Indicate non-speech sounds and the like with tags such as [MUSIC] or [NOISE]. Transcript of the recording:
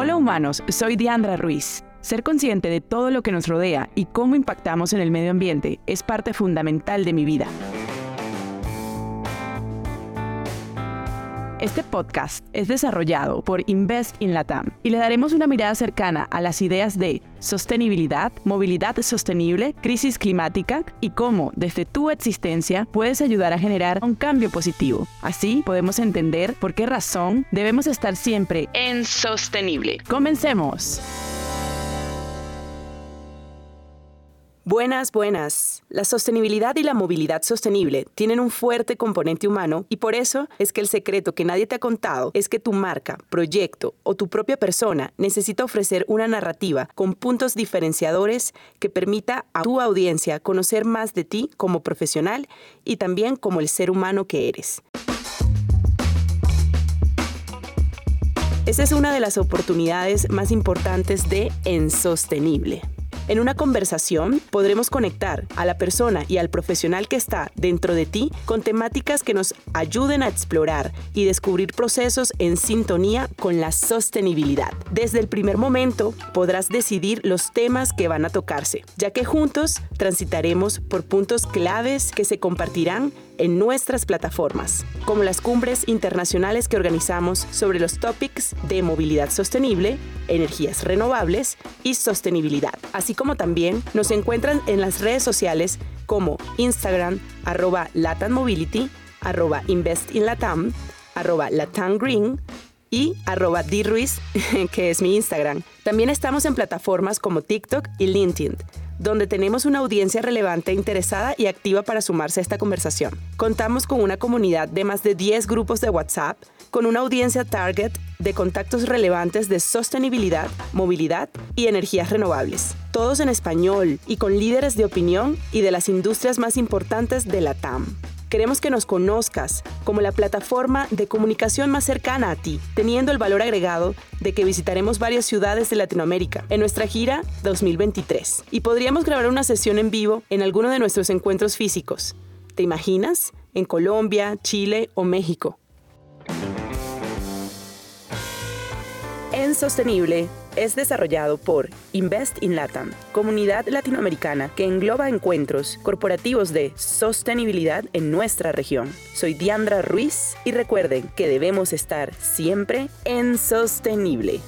Hola humanos, soy Diandra Ruiz. Ser consciente de todo lo que nos rodea y cómo impactamos en el medio ambiente es parte fundamental de mi vida. Este podcast es desarrollado por Invest in Latam y le daremos una mirada cercana a las ideas de sostenibilidad, movilidad sostenible, crisis climática y cómo desde tu existencia puedes ayudar a generar un cambio positivo. Así podemos entender por qué razón debemos estar siempre en sostenible. Comencemos. Buenas, buenas. La sostenibilidad y la movilidad sostenible tienen un fuerte componente humano y por eso es que el secreto que nadie te ha contado es que tu marca, proyecto o tu propia persona necesita ofrecer una narrativa con puntos diferenciadores que permita a tu audiencia conocer más de ti como profesional y también como el ser humano que eres. Esa es una de las oportunidades más importantes de En Sostenible. En una conversación podremos conectar a la persona y al profesional que está dentro de ti con temáticas que nos ayuden a explorar y descubrir procesos en sintonía con la sostenibilidad. Desde el primer momento podrás decidir los temas que van a tocarse, ya que juntos transitaremos por puntos claves que se compartirán en nuestras plataformas, como las cumbres internacionales que organizamos sobre los topics de movilidad sostenible, energías renovables y sostenibilidad, así como también nos encuentran en las redes sociales como Instagram, arroba LatanMobility, arroba InvestInLatam, arroba LatanGreen y arroba Ruiz, [LAUGHS] que es mi Instagram. También estamos en plataformas como TikTok y LinkedIn donde tenemos una audiencia relevante, interesada y activa para sumarse a esta conversación. Contamos con una comunidad de más de 10 grupos de WhatsApp, con una audiencia target de contactos relevantes de sostenibilidad, movilidad y energías renovables, todos en español y con líderes de opinión y de las industrias más importantes de la TAM. Queremos que nos conozcas como la plataforma de comunicación más cercana a ti, teniendo el valor agregado de que visitaremos varias ciudades de Latinoamérica en nuestra gira 2023. Y podríamos grabar una sesión en vivo en alguno de nuestros encuentros físicos. ¿Te imaginas? En Colombia, Chile o México. En Sostenible es desarrollado por Invest in Latam, comunidad latinoamericana que engloba encuentros corporativos de sostenibilidad en nuestra región. Soy Diandra Ruiz y recuerden que debemos estar siempre en sostenible.